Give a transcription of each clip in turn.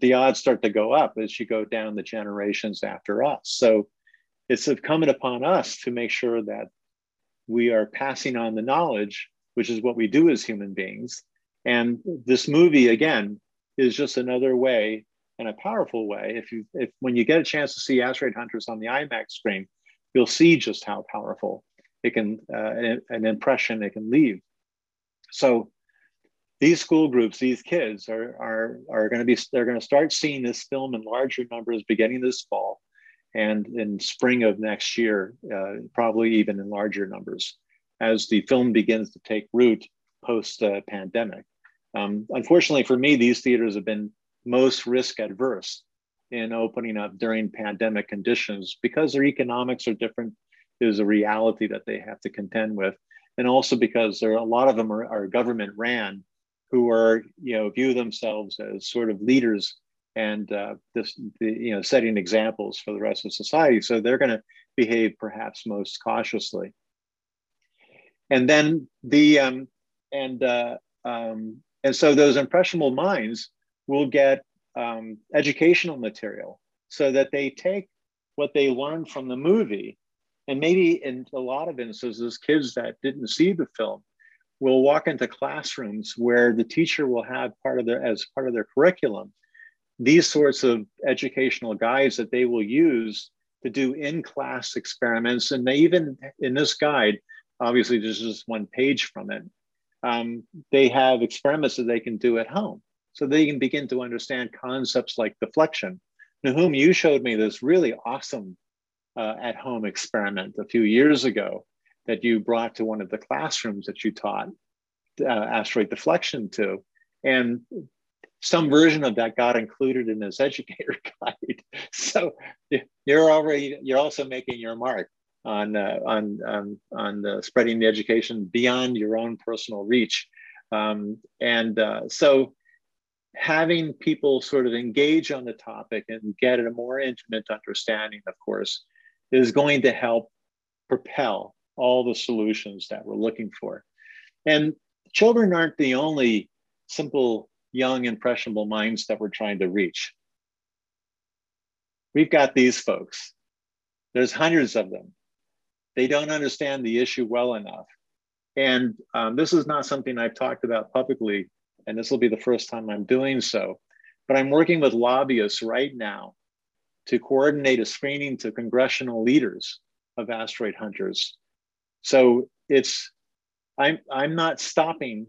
the odds start to go up as you go down the generations after us. So it's incumbent upon us to make sure that we are passing on the knowledge, which is what we do as human beings. And this movie, again, is just another way and a powerful way. If you, if when you get a chance to see Asteroid Hunters on the IMAX screen, you'll see just how powerful it can, uh, an, an impression it can leave. So these school groups, these kids are, are, are going to be, they're going to start seeing this film in larger numbers beginning this fall and in spring of next year, uh, probably even in larger numbers as the film begins to take root post uh, pandemic. Um, unfortunately for me, these theaters have been most risk adverse in opening up during pandemic conditions because their economics are different. There's a reality that they have to contend with. And also because there are a lot of them are, are government ran who are, you know, view themselves as sort of leaders and uh, this, the, you know, setting examples for the rest of society. So they're going to behave perhaps most cautiously. And then the um, and uh, um, and so those impressionable minds will get um, educational material so that they take what they learned from the movie and maybe in a lot of instances kids that didn't see the film will walk into classrooms where the teacher will have part of their as part of their curriculum these sorts of educational guides that they will use to do in-class experiments. And they even in this guide obviously there's just one page from it um, they have experiments that they can do at home. So they can begin to understand concepts like deflection. Nahum you showed me this really awesome uh, at home experiment a few years ago that you brought to one of the classrooms that you taught uh, asteroid deflection to and some version of that got included in this educator guide. So you're already you're also making your mark on uh, on on on uh, spreading the education beyond your own personal reach, um, and uh, so having people sort of engage on the topic and get a more intimate understanding, of course, is going to help propel all the solutions that we're looking for. And children aren't the only simple young, impressionable minds that we're trying to reach. We've got these folks. There's hundreds of them. They don't understand the issue well enough. And um, this is not something I've talked about publicly, and this will be the first time I'm doing so. But I'm working with lobbyists right now to coordinate a screening to congressional leaders of asteroid hunters. So it's I'm I'm not stopping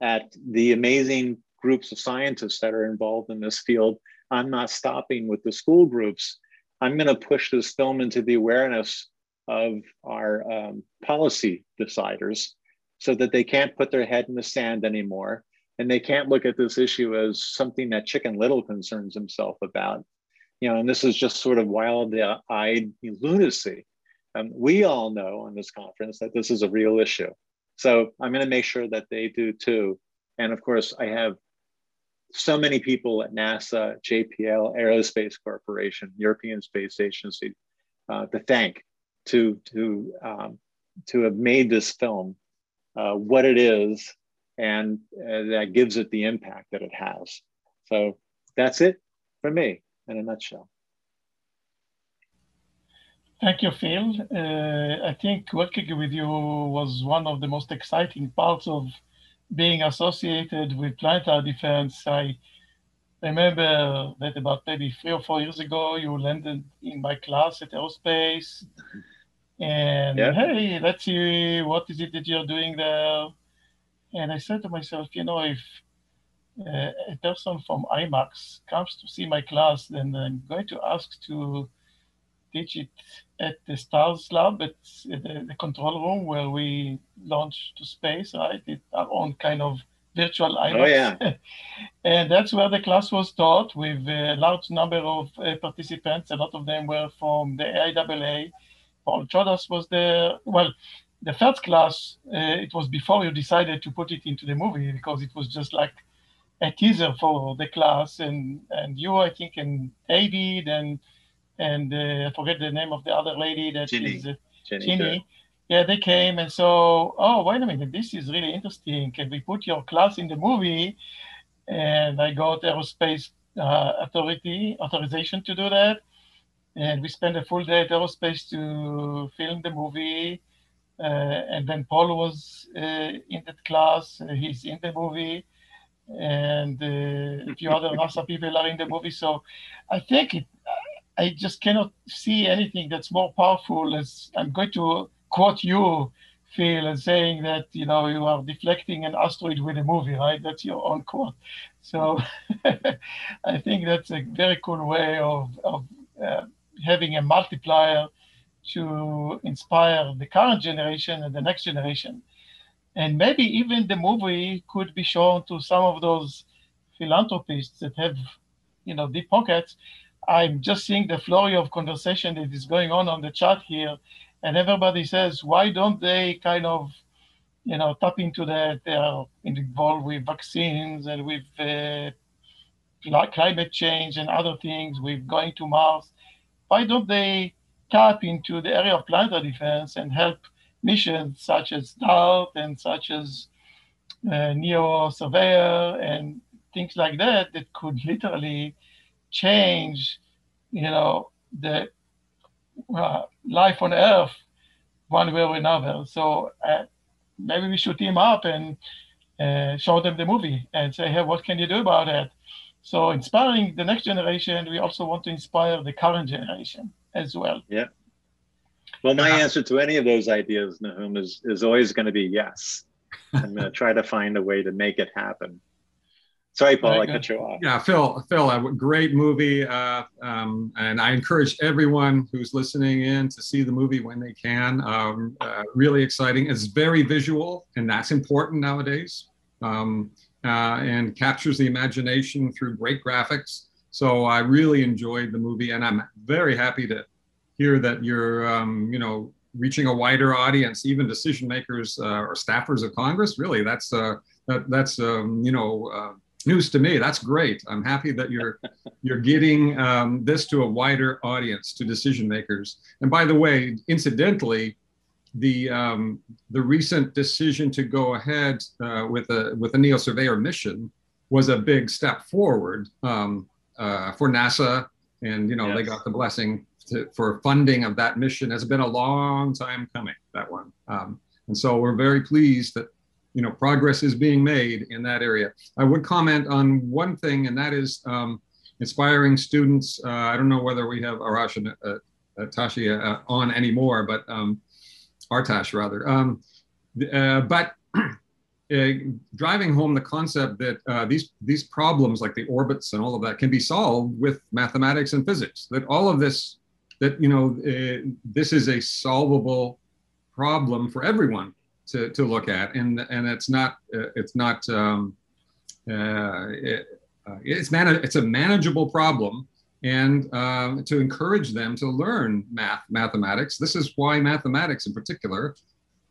at the amazing groups of scientists that are involved in this field. I'm not stopping with the school groups. I'm going to push this film into the awareness of our um, policy deciders so that they can't put their head in the sand anymore and they can't look at this issue as something that Chicken Little concerns himself about. You know, and this is just sort of wild-eyed lunacy. Um, we all know on this conference that this is a real issue. So I'm going to make sure that they do too. And of course, I have so many people at NASA, JPL, Aerospace Corporation, European Space Agency, uh, to thank to to um, to have made this film uh, what it is, and uh, that gives it the impact that it has. So that's it for me in a nutshell. Thank you, Phil. Uh, I think working with you was one of the most exciting parts of being associated with planetary defense, I remember that about maybe three or four years ago, you landed in my class at aerospace. And yeah. hey, let's see what is it that you're doing there. And I said to myself, you know, if uh, a person from IMAX comes to see my class, then I'm going to ask to teach it at the STARS lab, at the, the, control room where we launch to space, right? It's our own kind of virtual IMAX. Oh, yeah. and that's where the class was taught with a large number of uh, participants. A lot of them were from the AIAA. Paul Chodas was there. Well, the first class, uh, it was before you decided to put it into the movie because it was just like a teaser for the class. And, and you, I think, and David and and uh, I forget the name of the other lady that Ginny. is uh, Ginny, Ginny. Yeah, they came and so, oh, wait a minute, this is really interesting. Can we put your class in the movie? And I got aerospace uh, authority authorization to do that, and we spent a full day at aerospace to film the movie. Uh, and then Paul was uh, in that class. Uh, he's in the movie, and uh, a few other NASA people are in the movie. So I think it, I just cannot see anything that's more powerful. As I'm going to quote you, Phil, and saying that you know you are deflecting an asteroid with a movie, right? That's your own quote. So I think that's a very cool way of of uh, having a multiplier to inspire the current generation and the next generation. And maybe even the movie could be shown to some of those philanthropists that have, you know, deep pockets. I'm just seeing the flurry of conversation that is going on on the chat here, and everybody says, why don't they kind of, you know, tap into that? They are involved with vaccines and with uh, climate change and other things, with going to Mars why don't they tap into the area of planetary defense and help missions such as DART and such as uh, NEO Surveyor and things like that that could literally change, you know, the uh, life on Earth one way or another. So uh, maybe we should team up and uh, show them the movie and say, hey, what can you do about it? So inspiring the next generation, we also want to inspire the current generation as well. Yeah. Well, my answer to any of those ideas, Nahum, is, is always going to be yes. I'm going to try to find a way to make it happen. Sorry, Paul, I cut you off. Yeah, Phil, Phil, a great movie. Uh, um, and I encourage everyone who's listening in to see the movie when they can. Um, uh, really exciting. It's very visual, and that's important nowadays. Um, uh, and captures the imagination through great graphics. So I really enjoyed the movie, and I'm very happy to hear that you're, um, you know, reaching a wider audience, even decision makers uh, or staffers of Congress. Really, that's uh, that, that's um, you know uh, news to me. That's great. I'm happy that you're you're getting um, this to a wider audience, to decision makers. And by the way, incidentally, the um, the recent decision to go ahead uh, with a with a neo surveyor mission was a big step forward um, uh, for NASA, and you know yes. they got the blessing to, for funding of that mission. Has been a long time coming that one, um, and so we're very pleased that you know progress is being made in that area. I would comment on one thing, and that is um, inspiring students. Uh, I don't know whether we have Arash and uh, uh, Tashi uh, on anymore, but um, Artash rather. Um, uh, but uh, driving home the concept that uh, these these problems like the orbits and all of that can be solved with mathematics and physics. That all of this, that you know, uh, this is a solvable problem for everyone to, to look at, and and it's not uh, it's not um, uh, it, it's man it's a manageable problem and um, to encourage them to learn math, mathematics. This is why mathematics in particular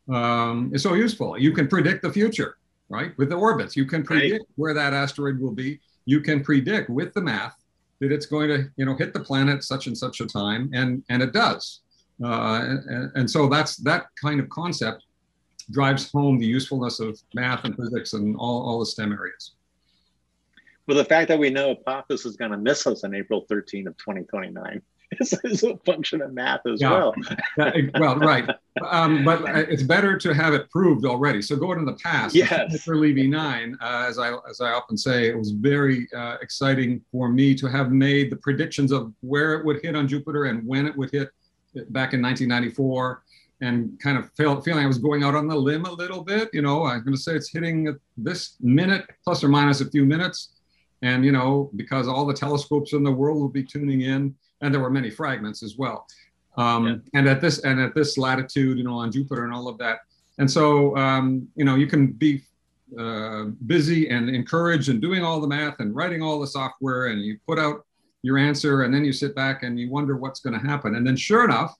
um, is so useful. You can predict the future, right? With the orbits, you can predict right. where that asteroid will be. You can predict with the math that it's going to, you know, hit the planet such and such a time, and and it does. Uh, and, and so that's that kind of concept drives home the usefulness of math and physics and all, all the STEM areas. Well, the fact that we know Apophis is going to miss us on April 13 of 2029 is, is a function of math as yeah. well. well, right. Um, but uh, it's better to have it proved already. So going to the past, yes. for Levy 9, uh, as, I, as I often say, it was very uh, exciting for me to have made the predictions of where it would hit on Jupiter and when it would hit back in 1994 and kind of felt, feeling I was going out on the limb a little bit. You know, I'm going to say it's hitting this minute plus or minus a few minutes and, you know, because all the telescopes in the world will be tuning in, and there were many fragments as well. Um, yeah. And at this and at this latitude, you know, on Jupiter and all of that. And so, um, you know, you can be uh, busy and encouraged and doing all the math and writing all the software, and you put out your answer, and then you sit back and you wonder what's going to happen. And then, sure enough,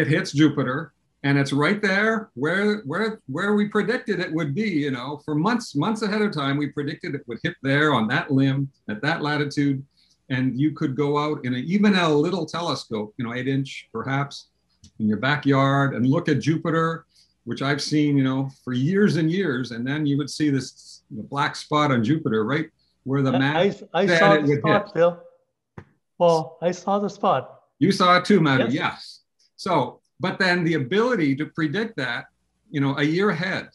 it hits Jupiter, and it's right there where where where we predicted it would be you know for months months ahead of time we predicted it would hit there on that limb at that latitude and you could go out in a, even a little telescope you know eight inch perhaps in your backyard and look at jupiter which i've seen you know for years and years and then you would see this black spot on jupiter right where the map I, I said saw it the spot, hit. Phil. Well, I saw the spot. You saw it too, Madhu. Yes. Yes. So, but then the ability to predict that, you know, a year ahead,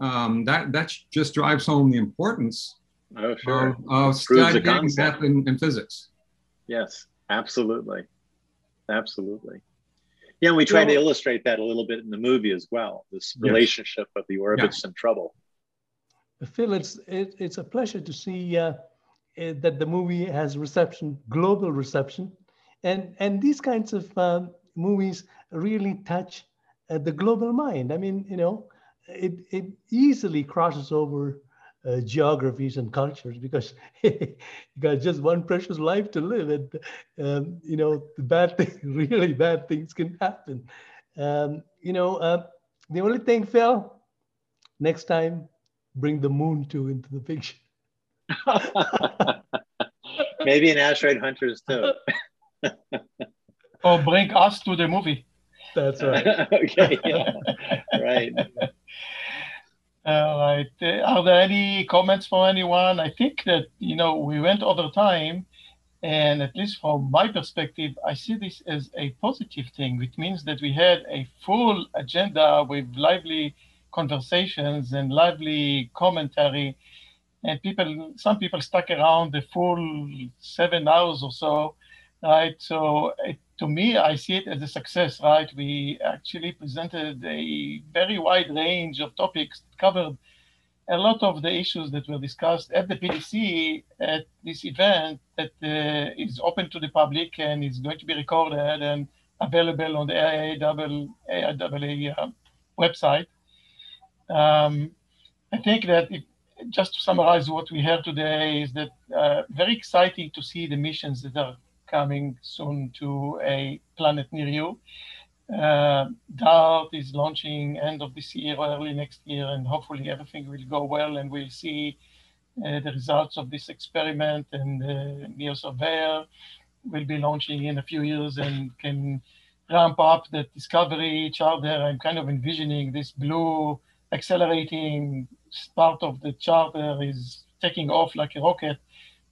um, that that just drives home the importance Oh, sure. of, of Proves studying concept. math and, and physics. Yes, absolutely. Absolutely. Yeah, and we try to illustrate that a little bit in the movie as well this Yes. relationship of the orbits and trouble. Phil, it's it, it's a pleasure to see uh, eh, that the movie has reception, global reception, and and these kinds of um, movies really touch uh, the global mind. I mean, you know, it it easily crosses over uh, geographies and cultures because you got just one precious life to live, and um, you know, the bad thing, really bad things can happen. Um, you know, uh, the only thing, Phil, next time bring the moon too into the picture. Maybe an Asteroid Hunters too. Or bring us to the movie. That's right. okay, yeah. right. All right. Uh, Are there any comments from anyone? I think that, you know, we went over time, and at least from my perspective, I see this as a positive thing, which means that we had a full agenda with lively conversations and lively commentary. And people, some people stuck around the full seven hours or so, right? So it, to me, I see it as a success, right? We actually presented a very wide range of topics, covered a lot of the issues that were discussed at the PDC at this event that uh, is open to the public and is going to be recorded and available on the AIAA, uh, website. Um, I think that just to summarize what we heard today is that uh, very exciting to see the missions that are coming soon to a planet near you. Uh, DART is launching end of this year early next year, and hopefully everything will go well, and we'll see uh, the results of this experiment. And uh, Neo Surveyor will be launching in a few years and can ramp up the Discovery charter. I'm kind of envisioning this blue accelerating part of the charter is taking off like a rocket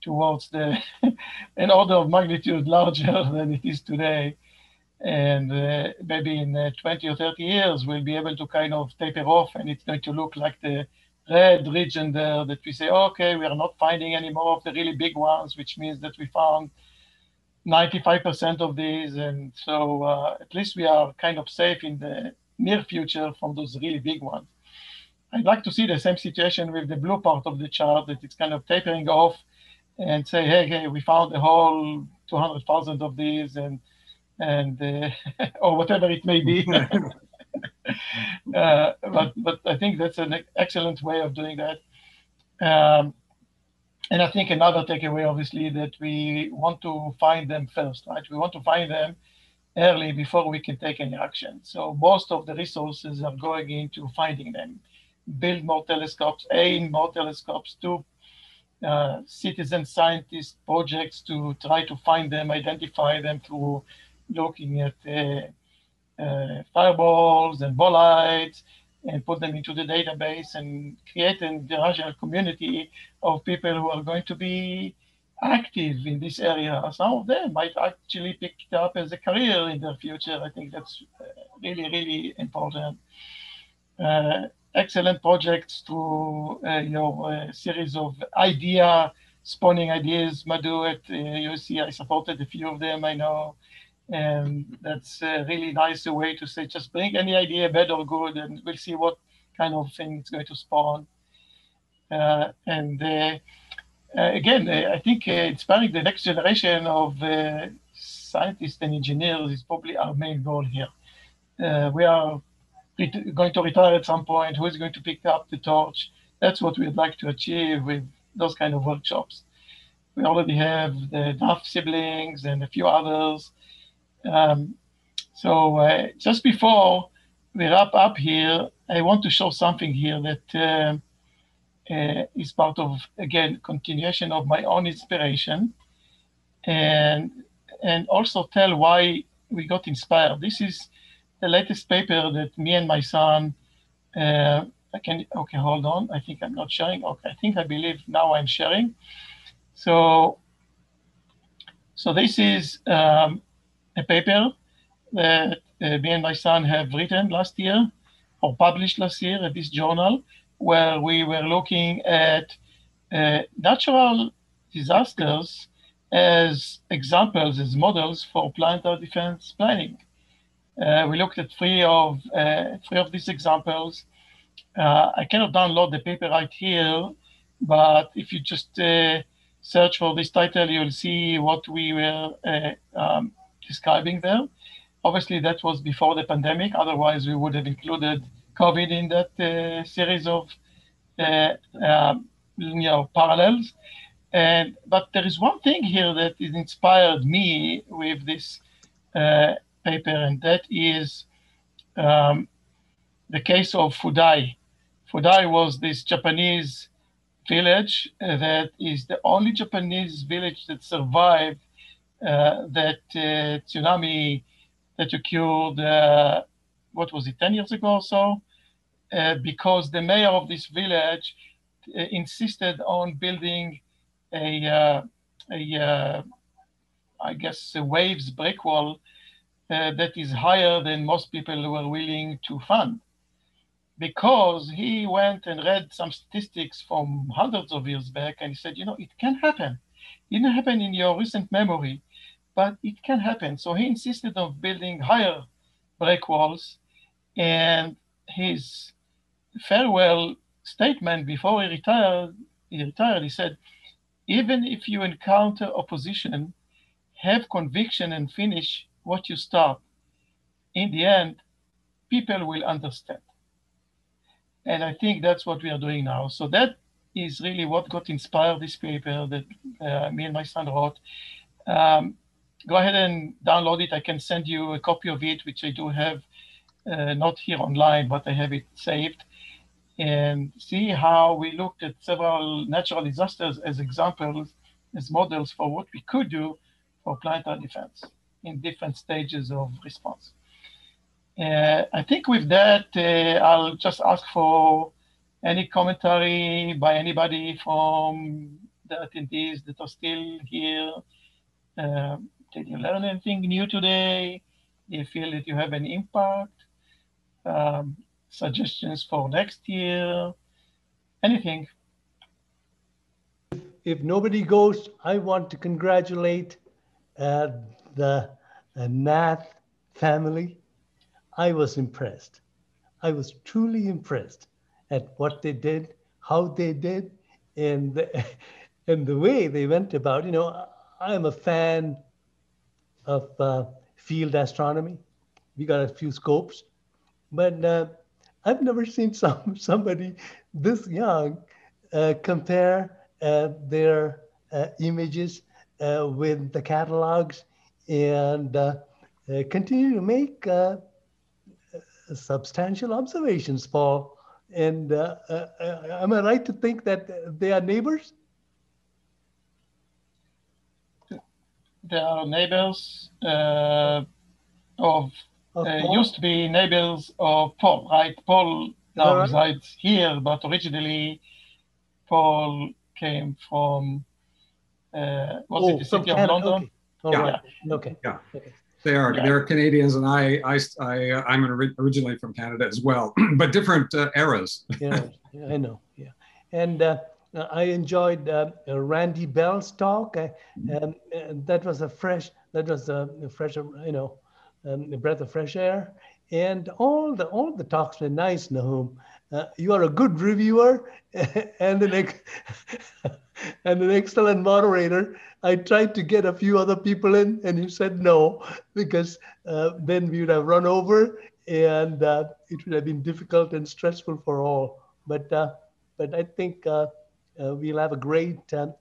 towards the an order of magnitude larger than it is today. And uh, maybe in uh, 20 or 30 years, we'll be able to kind of taper off and it's going to look like the red region there that we say, okay, we are not finding any more of the really big ones, which means that we found 95% of these. And so uh, at least we are kind of safe in the near future from those really big ones. I'd like to see the same situation with the blue part of the chart that it's kind of tapering off and say, hey, hey, we found a whole 200,000 of these and and uh, or whatever it may be. uh, but but I think that's an excellent way of doing that. Um, and I think another takeaway, obviously, that we want to find them first, right? We want to find them early before we can take any action. So most of the resources are going into finding them, build more telescopes, aim more telescopes, do uh, citizen scientist projects to try to find them, identify them through looking at uh, uh, fireballs and bolides and put them into the database and create an international community of people who are going to be active in this area. Some of them might actually pick it up as a career in the future. I think that's uh, really, really important. Uh, excellent projects through uh, your uh, series of idea spawning ideas. Madhu at uh, USC, I supported a few of them. I know and that's a really nice way to say just bring any idea bad or good and we'll see what kind of thing it's going to spawn uh, and uh, uh, again i think inspiring the next generation of scientists and engineers is probably our main goal here we are going to retire at some point who is going to pick up the torch? That's what we'd like to achieve with those kind of workshops. We already have the Duff siblings and a few others. Um, so uh, just before we wrap up here, I want to show something here that uh, uh, is part of, again, continuation of my own inspiration and, and also tell why we got inspired. This is the latest paper that me and my son, I can, okay, hold on. I think I'm not sharing. Okay, I think I believe now I'm sharing. So, so this is um, a paper that uh, me and my son have written last year or published last year at this journal, where we were looking at uh, natural disasters as examples, as models for planetary defense planning. Uh, we looked at three of uh, three of these examples. Uh, I cannot download the paper right here, but if you just search for this title, you'll see what we were um, describing there. Obviously, that was before the pandemic. Otherwise, we would have included COVID in that series of um, you know parallels. And but there is one thing here that inspired me with this uh, paper, and that is um, the case of Fudai. Fudai was this Japanese village uh, that is the only Japanese village that survived uh, that uh, tsunami that occurred, uh, what was it, 10 years ago or so? Uh, because the mayor of this village insisted on building a, uh, a uh, I guess, a waves brick wall uh, that is higher than most people were willing to fund. Because he went and read some statistics from hundreds of years back and he said, you know, it can happen. It didn't happen in your recent memory, but it can happen. So he insisted on building higher brick walls. And his farewell statement before he retired, he retired, he said, even if you encounter opposition, have conviction and finish what you start. In the end, people will understand. And I think that's what we are doing now. So that is really what got inspired this paper that uh, me and my son wrote. Um, go ahead and download it. I can send you a copy of it, which I do have, uh, not here online, but I have it saved and see how we looked at several natural disasters as examples, as models for what we could do for planetary defense in different stages of response. Uh, I think with that, uh, I'll just ask for any commentary by anybody from the attendees that are still here. Uh, did you learn anything new today? Do you feel that you have an impact? Um, suggestions for next year, anything. If nobody goes, I want to congratulate uh, the Nath family. I was impressed. I was truly impressed at what they did, how they did, and the, and the way they went about. You know, I'm a fan of uh, field astronomy. We got a few scopes, but uh, I've never seen some somebody this young uh, compare uh, their uh, images uh, with the catalogs and uh, uh, continue to make substantial observations, Paul. And am I right to think that they are neighbors? They are neighbors of uh, used to be neighbors of Paul, right? Paul now right. resides here, but originally Paul came from uh, was oh, it the city of London? Okay. Yeah. Right. okay. Yeah. Okay. They are yeah. they're Canadians, and I I I uh, I'm originally from Canada as well, but different uh, eras. yeah, I know. Yeah, and uh, I enjoyed uh, Randy Bell's talk. I, um, that was a fresh that was a fresh you know um, a breath of fresh air. And all the all the talks were nice, Nahum. Uh, you are a good reviewer and an ex- and an excellent moderator. I tried to get a few other people in, and you said no because uh, then we would have run over, and uh, it would have been difficult and stressful for all. But uh, but I think uh, uh, we'll have a great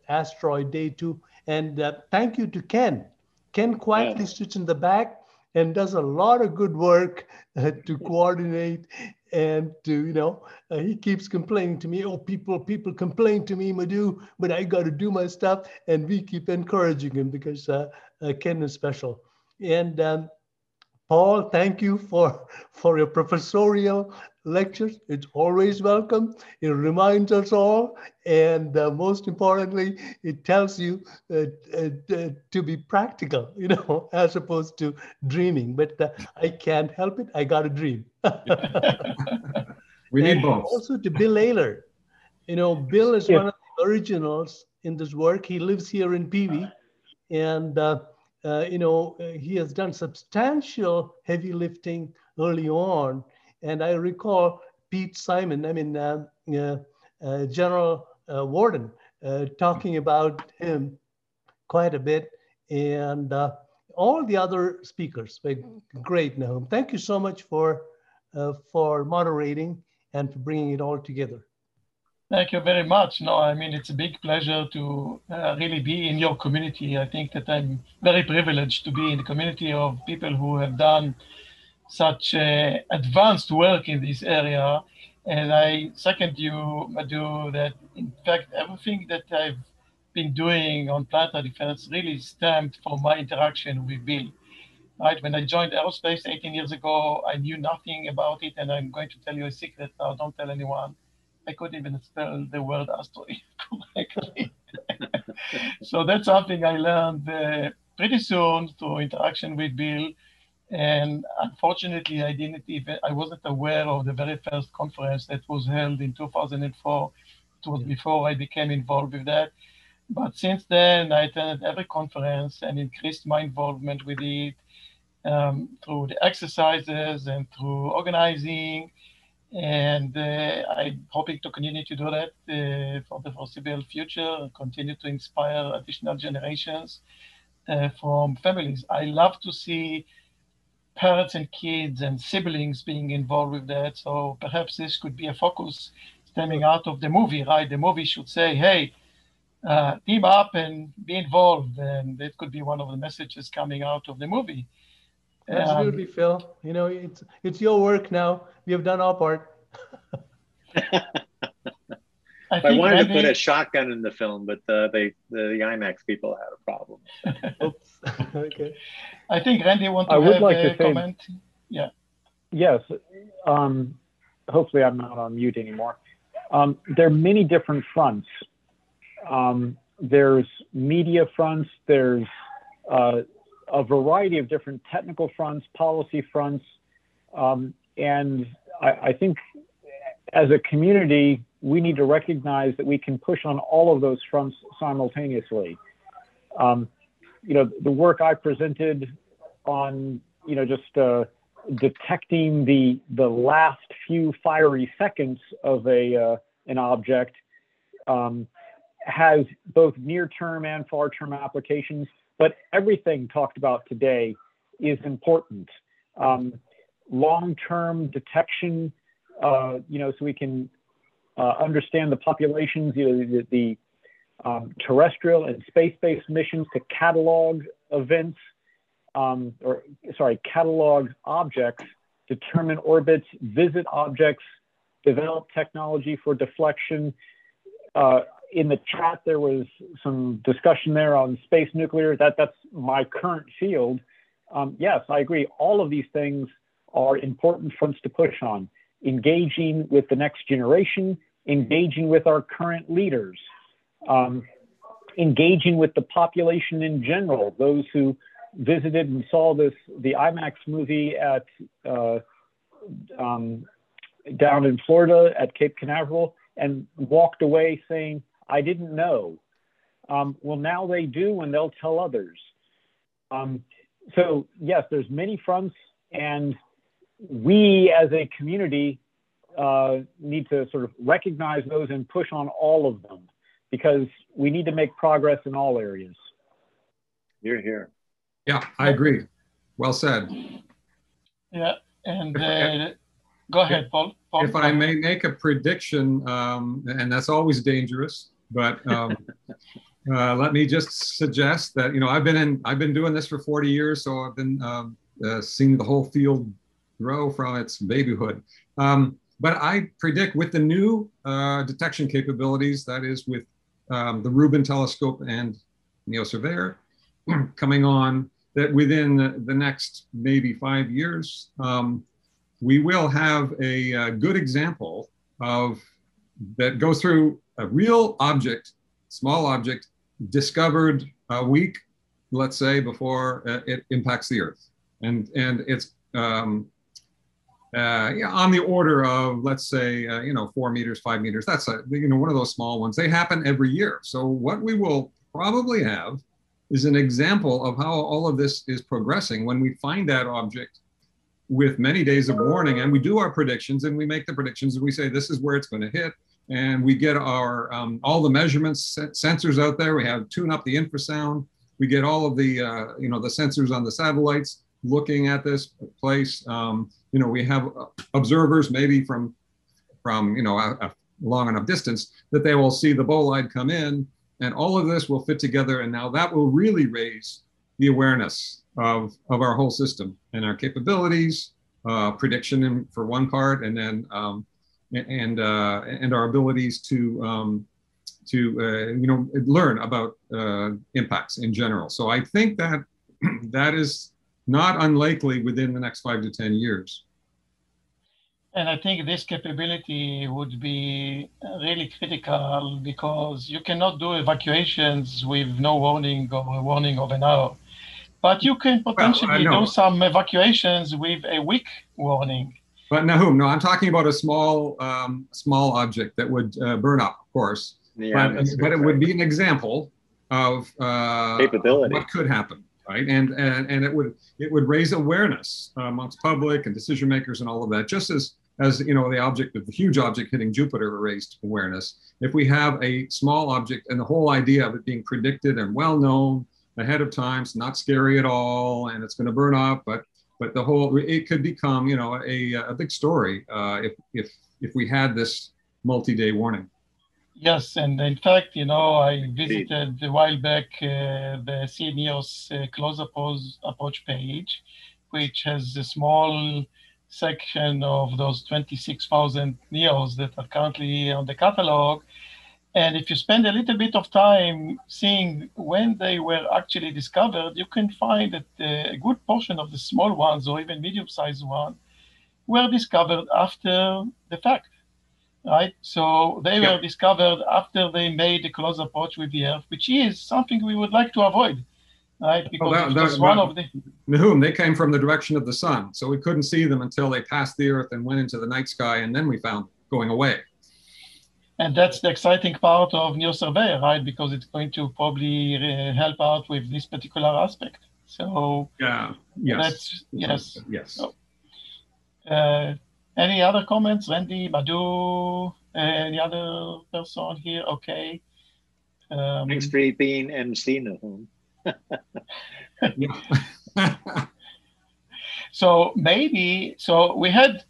asteroid day too. And thank you to Ken. Ken quietly yeah. sits in the back and does a lot of good work uh, to coordinate and to you know uh, he keeps complaining to me oh people people complain to me madhu but i got to do my stuff and we keep encouraging him because uh, uh ken is special. And um, Paul, thank you for, for your professorial lectures. It's always welcome. It reminds us all. And uh, most importantly, it tells you uh, uh, to be practical, you know, as opposed to dreaming. But uh, I can't help it. I got a dream. we need both. Also to Bill Ailor. You know, Bill is yeah. one of the originals in this work. He lives here in Peewee. And uh, uh, you know, uh, he has done substantial heavy lifting early on. And I recall Pete Simon, I mean, uh, uh, uh General uh, Worden, talking about him quite a bit. And all the other speakers were great, Nahum. Thank you so much for, for moderating and for bringing it all together. Thank you very much. No, I mean, it's a big pleasure to uh, really be in your community. I think that I'm very privileged to be in the community of people who have done such uh, advanced work in this area. And I second you, Madhu, that in fact, everything that I've been doing on planetary defense really stemmed from my interaction with Bill. Right, when I joined aerospace 18 years ago, I knew nothing about it, and I'm going to tell you a secret now. Don't tell anyone I couldn't even spell the word asteroid correctly. so that's something I learned uh, pretty soon through interaction with Bill. And unfortunately, I didn't even, I wasn't aware of the very first conference that was held in 2004. It was before I became involved with that. But since then, I attended every conference and increased my involvement with it um, through the exercises and through organizing and uh, I'm hoping to continue to do that uh, for the foreseeable future continue to inspire additional generations uh, from families. I love to see parents and kids and siblings being involved with that. So perhaps this could be a focus stemming out of the movie, right? The movie should say, hey, uh, team up and be involved. And that could be one of the messages coming out of the movie. Absolutely, um, Phil. You know, it's it's your work now. We have done our part. I, I wanted Randy, to put a shotgun in the film, but the, they, the, the IMAX people had a problem. Oops. okay. I think Randy wants to I would like to comment. Say, yeah. Yes. Um, hopefully, I'm not on mute anymore. Um, there are many different fronts. Um, there's media fronts. There's uh, a variety of different technical fronts, policy fronts, um, and I, I, think as a community, we need to recognize that we can push on all of those fronts simultaneously. Um, you know, the work I presented on, you know, just uh, detecting the the last few fiery seconds of a uh, an object um, has both near-term and far-term applications but everything talked about today is important. Um, long-term detection, uh, you know, so we can uh, understand the populations, you know, the, the um, terrestrial and space-based missions to catalog events, um, or sorry, catalog objects, determine orbits, visit objects, develop technology for deflection, uh, in the chat there was some discussion there on space nuclear. That that's my current field. Um, yes, I agree. All of these things are important fronts to push on. Engaging with the next generation, engaging with our current leaders, um, engaging with the population in general. Those who visited and saw this the IMAX movie at uh, um, down in Florida at Cape Canaveral and walked away saying, I didn't know. Um, well, now they do, and they'll tell others. Um, so yes, there's many fronts, and we as a community uh, need to sort of recognize those and push on all of them because we need to make progress in all areas. You're here. Yeah, I agree. Well said. Yeah, and uh, go ahead, Paul. Paul. If I may make a prediction, um, and that's always dangerous, but um, uh, let me just suggest that you know I've been in I've been doing this for 40 years, so I've been um, uh, seeing the whole field grow from its babyhood. Um, but I predict with the new uh, detection capabilities, that is with um, the Rubin telescope and NEO Surveyor coming on, that within the, next maybe five years, um, we will have a, a, good example of that goes through a real object, small object, discovered a week, let's say, before uh, it impacts the Earth, and and it's um, uh, yeah, on the order of let's say uh, you know four meters, five meters. That's a you know one of those small ones. They happen every year. So what we will probably have is an example of how all of this is progressing when we find that object with many days of warning and we do our predictions and we make the predictions and we say this is where it's going to hit and we get our um, all the measurements sensors out there we have tune up the infrasound we get all of the uh, you know the sensors on the satellites looking at this place um, you know we have observers maybe from from you know a, a long enough distance that they will see the bolide come in and all of this will fit together. And now that will really raise the awareness of, of our whole system and our capabilities, uh, prediction in, for one part, and then um, and uh, and our abilities to um, to uh, you know learn about uh, impacts in general. So I think that that is not unlikely within the next five to ten years. And I think this capability would be really critical because you cannot do evacuations with no warning or a warning of an hour. But you can potentially well, do some evacuations with a week warning. But Nahum, no, I'm talking about a small, um, small object that would uh, burn up, of course. Yeah, but, but it would be an example of uh, capability. what could happen, right? And, and and it would it would raise awareness amongst public and decision makers and all of that, just as as you know the object of the huge object hitting Jupiter raised awareness. If we have a small object and the whole idea of it being predicted and well known ahead of time, it's not scary at all, and it's going to burn up, but but the whole it could become you know a, a big story uh, if if if we had this multi-day warning. Yes, and in fact, you know, I visited a while back uh, the CNEOS uh, close approach page, which has a small section of those 26,000 NEOs that are currently on the catalog. And if you spend a little bit of time seeing when they were actually discovered, you can find that uh, a good portion of the small ones or even medium-sized ones were discovered after the fact, right? So they yeah. were discovered after they made a close approach with the Earth, which is something we would like to avoid right? Because well, that, that, one of the Nahum, they came from the direction of the sun, so we couldn't see them until they passed the Earth and went into the night sky, and then we found going away. And that's the exciting part of NEOSurveyor, right? Because it's going to probably uh, help out with this particular aspect. So yeah, yes, that's, yes, yes. So, uh, any other comments, Randy, Madhu, any other person here? Okay. Um, Thanks for being MC, Nahum. so maybe so we had a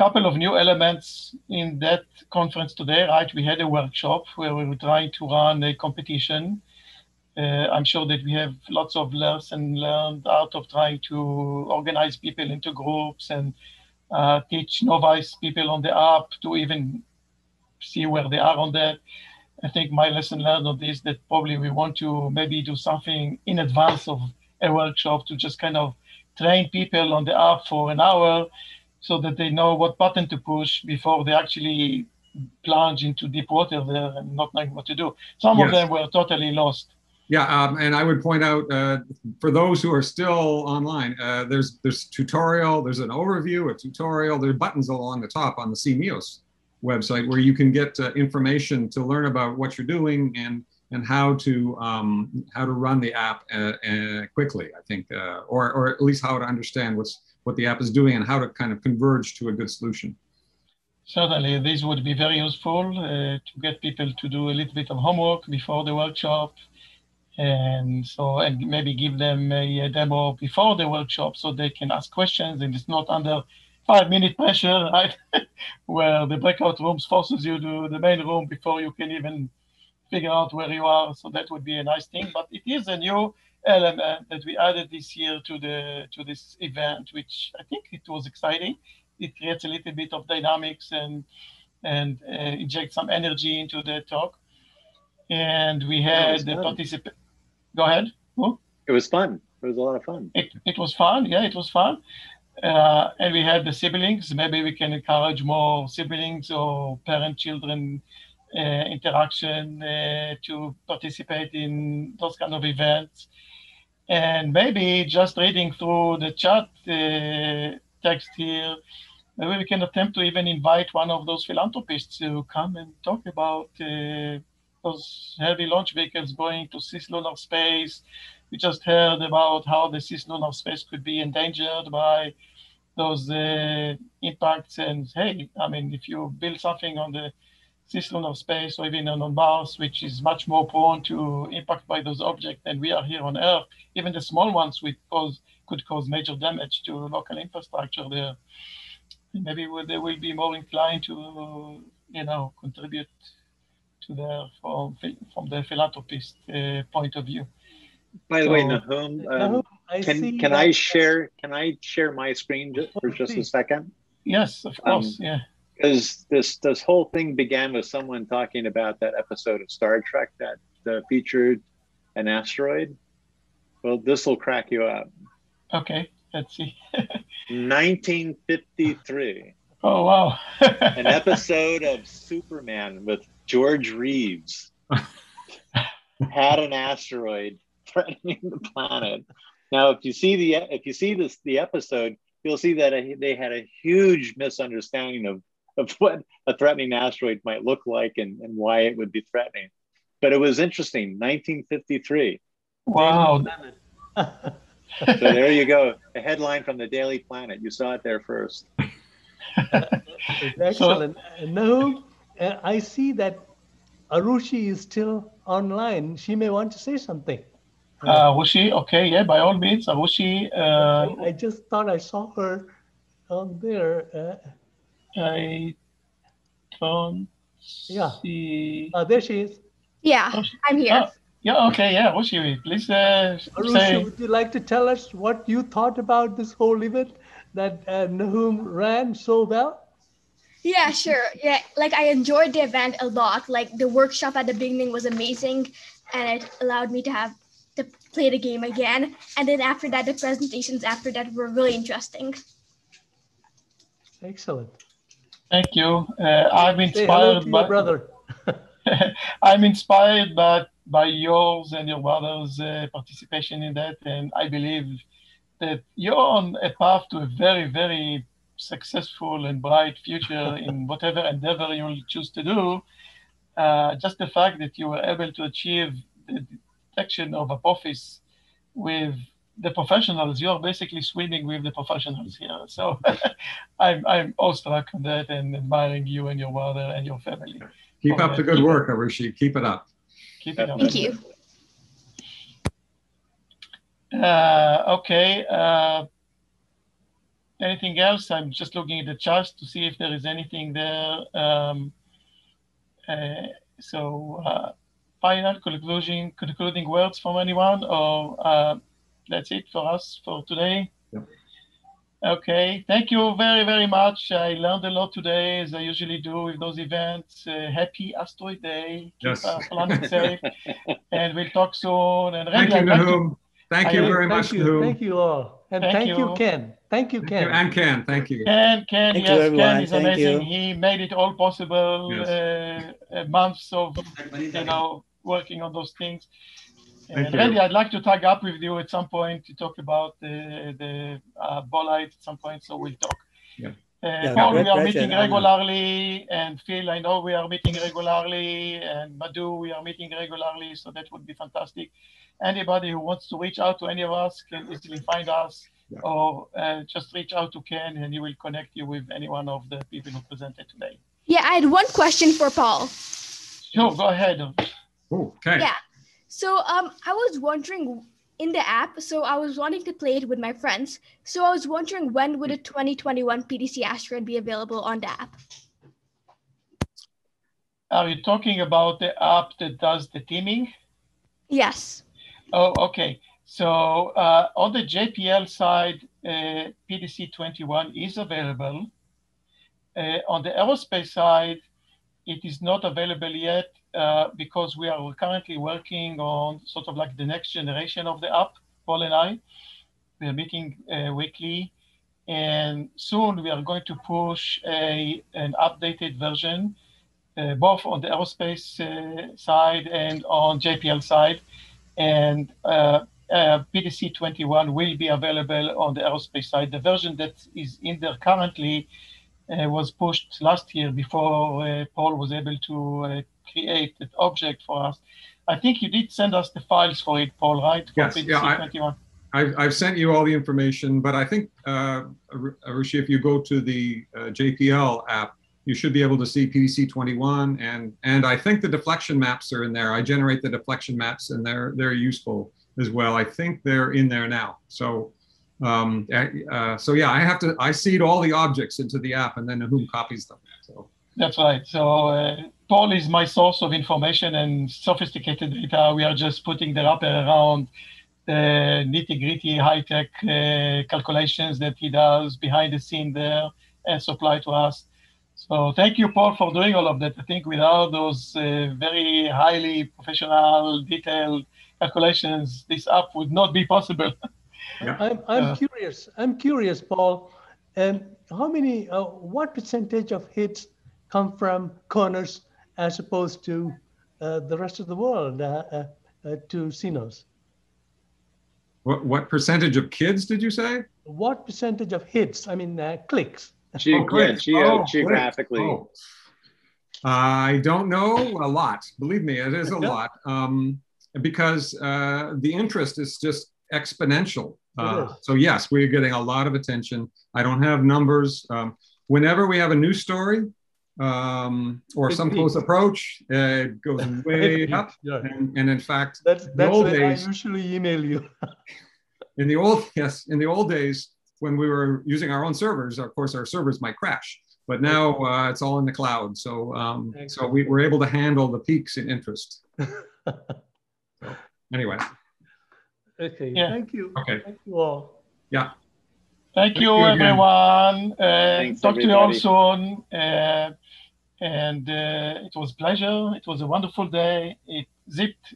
couple of new elements in that conference today, right? We had a workshop where we were trying to run a competition. Uh, I'm sure that we have lots of lessons learned out of trying to organize people into groups and uh, teach novice people on the app to even see where they are on that. I think my lesson learned on this that probably we want to maybe do something in advance of a workshop to just kind of train people on the app for an hour so that they know what button to push before they actually plunge into deep water there and not knowing what to do. Some yes. of them were totally lost. Yeah, um, and I would point out uh, for those who are still online, uh, there's there's tutorial, there's an overview, a tutorial, there are buttons along the top on the CNEOS website where you can get uh, information to learn about what you're doing and and how to um, how to run the app uh, uh, quickly. I think, uh, or or at least how to understand what's what the app is doing and how to kind of converge to a good solution. Certainly, this would be very useful uh, to get people to do a little bit of homework before the workshop, and so and maybe give them a, demo before the workshop so they can ask questions and it's not under five minute pressure, right? where the breakout rooms forces you to the main room before you can even figure out where you are. So that would be a nice thing. But it is a new element that we added this year to the to this event, which I think it was exciting. It creates a little bit of dynamics and and uh, inject some energy into the talk. And we had the participant. Go ahead. It was fun. It was a lot of fun. It, it was fun. Yeah, it was fun. Uh, and we had the siblings. Maybe we can encourage more siblings or parent-children uh, interaction uh, to participate in those kind of events. And maybe just reading through the chat uh, text here, maybe we can attempt to even invite one of those philanthropists to come and talk about uh, those heavy launch vehicles going to cislunar space. We just heard about how the cislunar space could be endangered by those uh, impacts. And hey, I mean, if you build something on the cislunar space or even on Mars, which is much more prone to impact by those objects than we are here on Earth, even the small ones would cause, could cause major damage to local infrastructure there. And maybe they will be more inclined to, you know, contribute to their from, from the philanthropist uh, point of view. By the so, way, Nahum, um, I can can I share can I share my screen just for just a second? Yes, of um, course. Um, yeah. Because this this whole thing began with someone talking about that episode of Star Trek that uh, featured an asteroid. Well, this will crack you up. Okay, let's see. 1953. Oh wow! an episode of Superman with George Reeves had an asteroid threatening the planet. Now, if you see the if you see this the episode, you'll see that they had a huge misunderstanding of of what a threatening asteroid might look like and, and why it would be threatening. But it was interesting, 1953. Wow. so there you go. A headline from the Daily Planet. You saw it there first. Excellent. So, no, uh, I see that Arushi is still online. She may want to say something. Uh, Arushi, okay, yeah, by all means, Arushi. Uh, I, I, just thought I saw her on there. Uh, I don't yeah. see. Uh, there she is. Yeah, oh, I'm here. Oh, yeah, okay, yeah, Arushi, please uh, Arushi, say. would you like to tell us what you thought about this whole event that uh, Nahum ran so well? Yeah, sure. Yeah, like I enjoyed the event a lot. Like the workshop at the beginning was amazing, and it allowed me to have to play the game again. And then after that, the presentations after that were really interesting. Excellent. Thank you. Uh, I'm inspired by brother. I'm inspired by by yours and your brother's uh, participation in that, and I believe that you're on a path to a very, very successful and bright future in whatever endeavor you'll choose to do, uh, just the fact that you were able to achieve the detection of Apophis with the professionals, you're basically swimming with the professionals here. So I'm, I'm awestruck on that and admiring you and your brother and your family. Keep up that. the good work, Arushi. Keep it up. Keep it up. Thank you. Uh, okay. Uh, anything else? I'm just looking at the charts to see if there is anything there. Um, uh, so uh, final conclusion, concluding words from anyone, or uh, that's it for us for today. Yep. Okay, thank you very, very much. I learned a lot today, as I usually do with those events. Uh, happy Asteroid Day. Keep yes. our planet safe. and we'll talk soon. And thank you, Nahum. Thank you very much, Nahum. Thank you all. And thank, thank you. you. Ken. Thank you, Ken. And Ken, thank you. Ken, Ken, thank yes, you, Ken is thank amazing. You. He made it all possible. Yes. Uh, months of, you know, working on those things. Thank and Randy, I'd like to tag up with you at some point to talk about the the uh, bolide at some point, so we'll talk. Yeah. Uh, yeah, Paul, we are meeting regularly, and Phil, I know we are meeting regularly, and Madhu, we are meeting regularly, so that would be fantastic. Anybody who wants to reach out to any of us can easily find us, yeah. or uh, just reach out to Ken, and he will connect you with any one of the people who presented today. Yeah, I had one question for Paul. Sure, go ahead. okay. Yeah. So um, I was wondering in the app, so I was wanting to play it with my friends. So I was wondering when would a 2021 PDC Asteroid be available on the app? Are you talking about the app that does the teaming? Yes. Oh, okay. So uh, on the JPL side, uh, PDC 21 is available. Uh, on the aerospace side, it is not available yet uh, because we are currently working on sort of like the next generation of the app Paul and I. We are meeting uh, weekly, and soon we are going to push a an updated version, uh, both on the aerospace uh, side and on JPL side, and uh, PDC 21 will be available on the aerospace side. The version that is in there currently was pushed last year before Paul was able to create that object for us. I think you did send us the files for it, Paul, right? For Yes, yeah, I- 21. I've, I've sent you all the information, but I think, uh, Rushi, if you go to the uh, JPL app, you should be able to see PDC 21 and, and I think the deflection maps are in there. I generate the deflection maps and they're, they're useful as well. I think they're in there now. So, um, uh, so yeah, I have to, I seed all the objects into the app and then whom copies them. So, That's right. So uh, Paul is my source of information and sophisticated data. We are just putting the wrapper around the nitty gritty high tech uh, calculations that he does behind the scene there and supply to us. So thank you, Paul, for doing all of that. I think without those uh, very highly professional, detailed calculations, this app would not be possible. I'm, I'm Uh, curious. I'm curious, Paul. Um, how many? Uh, what percentage of hits come from corners as opposed to uh, the rest of the world? Uh, uh, uh, to CNEOS. what, what percentage of kids did you say? What percentage of hits? I mean, uh, clicks. Ge- Oh, great. yeah, geo- Oh, geographically. Oh. I don't know a lot. Believe me, it is a lot. Um, because uh, the interest is just exponential. Uh, so yes, we're getting a lot of attention. I don't have numbers. Um, whenever we have a new story um, or It some peaks. close approach, uh, it goes way It up. yeah. And, and in fact, That's the that's old when days, I usually email you. in the old yes in the old days when we were using our own servers of course our servers might crash but now uh, it's all in the cloud so um, so we were able to handle the peaks in interest so, anyway okay. Yeah. Thank you. okay Thank you all. yeah Thank you, you everyone. Uh, Thanks, talk to you all soon. Uh, and uh, it was pleasure. It was a wonderful day. It zipped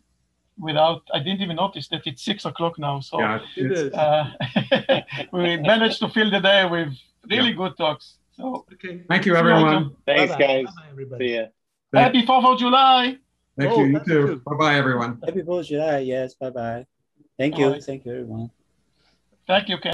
without. I didn't even notice that it's six o'clock now. So yeah it's- uh, we managed to fill the day with really good talks. So Okay. thank you everyone Thanks, Bye-bye. guys. Bye-bye, everybody. See ya. happy Fourth of July. thank Oh, you you thank too you. bye bye everyone Happy Fourth of July. Yes. Bye bye. Thank you. Bye. Thank you, everyone. Thank you, Ken.